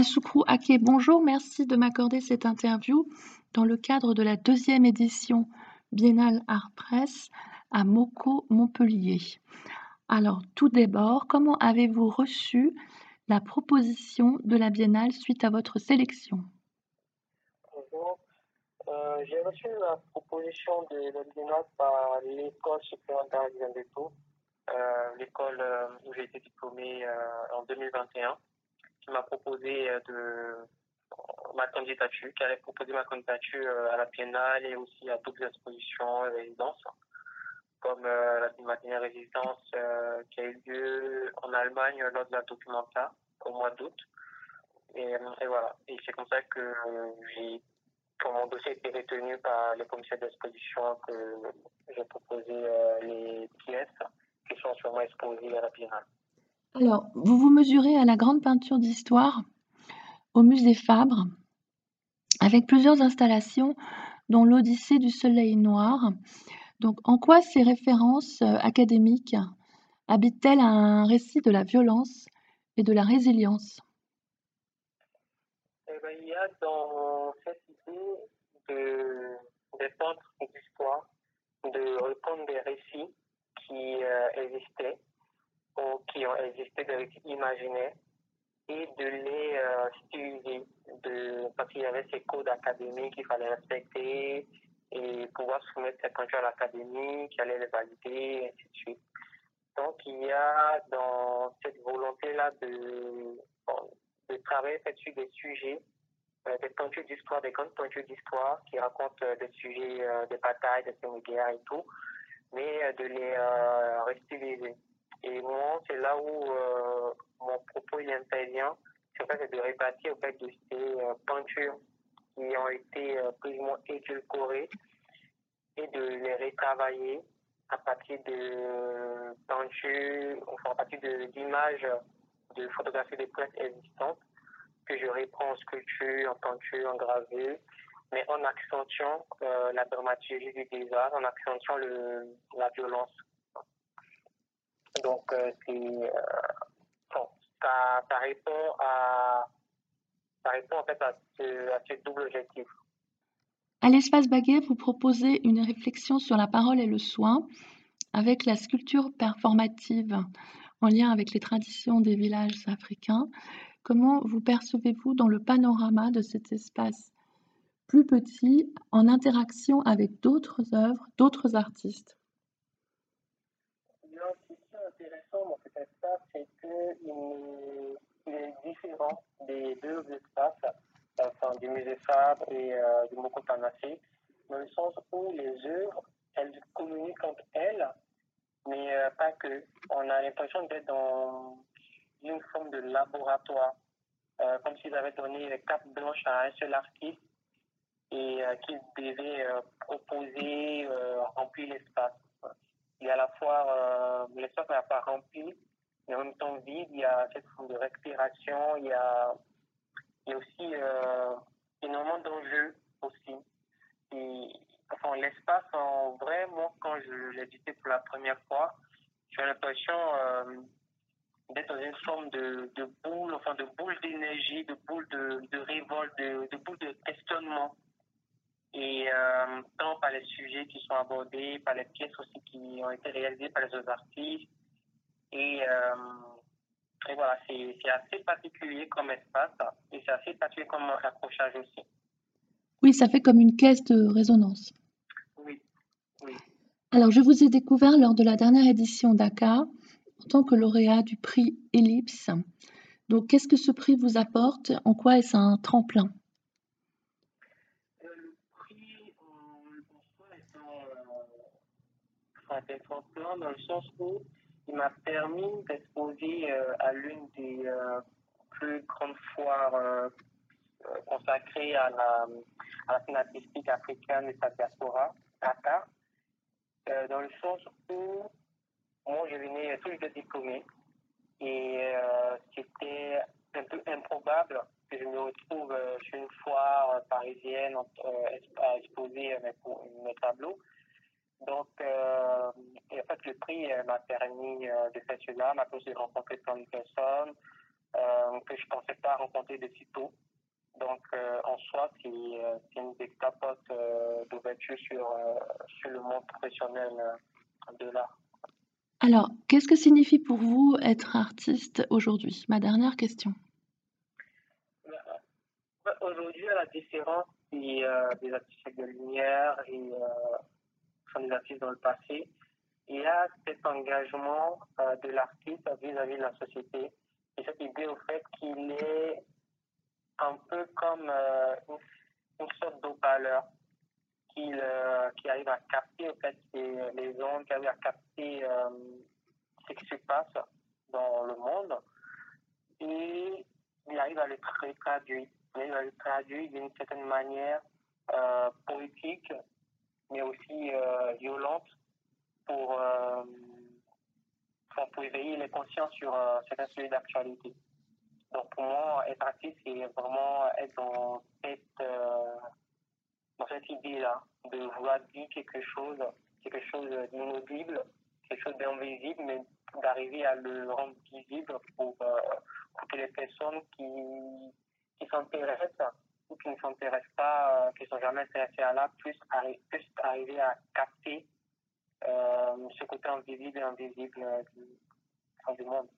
Asukru Ake, bonjour, merci de m'accorder cette interview dans le cadre de la deuxième édition Biennale Art Presse à Moco, Montpellier. Alors, tout d'abord, comment avez-vous reçu la proposition de la Biennale suite à votre sélection? Bonjour. Euh, j'ai reçu la proposition de la Biennale par l'école d'art et euh, l'école euh, où j'ai été diplômé en 2021 qui m'a proposé euh, de ma candidature, qui allait proposer ma candidature euh, à la Biennale et aussi à d'autres expositions et résidences, comme euh, ma dernière résidence qui a eu lieu en Allemagne lors de la Documenta au mois d'août. Et, voilà. Et c'est comme ça que j'ai, mon dossier a été retenu par les commissaires d'exposition, que j'ai proposé les pièces qui sont sûrement exposées à la Biennale. Alors, vous vous mesurez à la grande peinture d'histoire au musée Fabre, avec plusieurs installations, dont l'Odyssée du Soleil Noir. Donc, en quoi ces références euh, académiques habitent-elles un récit de la violence et de la résilience? Eh ben, Il y a dans cette idée de, des peintres d'histoire de reprendre des récits qui euh, existaient qui ont existé de imaginaires et de les euh, parce qu'il y avait ces codes académiques qu'il fallait respecter et pouvoir soumettre ces l'académie, qui allait les valider, et ainsi de suite. Donc il y a dans cette volonté-là de, de travailler sur des sujets, euh, des peintures d'histoire, des grandes peintures d'histoire qui racontent euh, des sujets, euh, des batailles, des films de guerre et tout, mais de les restyliser. Et moi, c'est là où euh, mon propos intervient. C'est de répartir fait de ces euh, peintures qui ont été euh, plus ou moins édulcorées et de les retravailler à partir de peintures, enfin à partir d'images, de, photographies de presse existantes que je reprends en sculpture, en peinture, en gravure, mais en accentuant la dramaturgie du désastre, en accentuant le, la violence donc, euh, euh, ça, répond à, en fait à ce, double objectif. À l'espace Baguet, vous proposez une réflexion sur la parole et le soin avec la sculpture performative en lien avec les traditions des villages africains. Comment vous percevez-vous dans le panorama de cet espace plus petit en interaction avec d'autres œuvres, d'autres artistes intéressant dans cet espace, c'est qu'il est différent des deux espaces, enfin du musée Fabre et euh, du Moko dans le sens où les œuvres, elles communiquent entre elles, mais euh, pas que. On a l'impression d'être dans une forme de laboratoire, euh, comme s'ils avaient donné les cartes blanches à un seul artiste et qu'il devait proposer, remplir l'espace il a à la fois euh, l'espace n'est pas rempli, mais en même temps vide, il y a cette forme de respiration, il y a, il y a aussi euh, énormément d'enjeux aussi. Enfin, l'espace, en vrai, moi, quand je visité pour la première fois, j'ai l'impression euh, d'être dans une forme de, boule, enfin de boule d'énergie, de boule de, révolte, de, de boule de questionnement et euh, tant par les sujets qui sont abordés, par les pièces aussi qui ont été réalisées par les autres artistes. Et, euh, et voilà, c'est assez particulier comme espace et c'est assez particulier comme accrochage aussi. Oui, ça fait comme une caisse de résonance. Oui, oui. Alors, je vous ai découvert lors de la dernière édition Dakar en tant que lauréat du prix Ellipse. Donc, qu'est-ce que ce prix vous apporte? En quoi est-ce un tremplin? D'être plan dans le sens où m'a permis d'exposer euh, à l'une des euh, plus grandes foires euh, consacrées à la, à la scène artistique africaine et sa diaspora, Dakar, dans le sens où moi je venais tout juste diplômé et c'était un peu improbable que je me retrouve sur une foire parisienne à exposer mes, mes tableaux. Donc, le prix euh, m'a permis euh, de faire cela, m'a permis de rencontrer plein de personnes, que je ne pensais pas rencontrer de si tôt. Donc, en soi, c'est une des capotes d'ouverture sur, sur le monde professionnel de l'art. Alors, qu'est-ce que signifie pour vous être artiste aujourd'hui? Ma dernière question. Aujourd'hui, la différence des, des artistes de lumière et sont des artistes dans le passé, il y a cet engagement euh, de l'artiste vis-à-vis de la société. Et cette idée au fait qu'il est un peu comme euh, une, sorte qui, euh, qui arrive à capter fait, les, ondes, qui arrive à capter ce qui se passe dans le monde. Et il arrive à le traduire. Il arrive à le traduire d'une certaine manière politique mais aussi violente pour, euh, pour éveiller les consciences sur euh, certains sujets d'actualité. Donc pour moi, être artiste, c'est vraiment être dans cette, euh, dans cette idée-là, de vouloir dire quelque chose, quelque chose d'inaudible, quelque chose d'invisible, mais d'arriver à le rendre visible pour, pour que les personnes qui, s'intéressent ou qui ne s'intéressent pas, qui ne sont jamais intéressées à l'art, puissent, puissent arriver à capter ce côté invisible et invisible euh, du, du monde.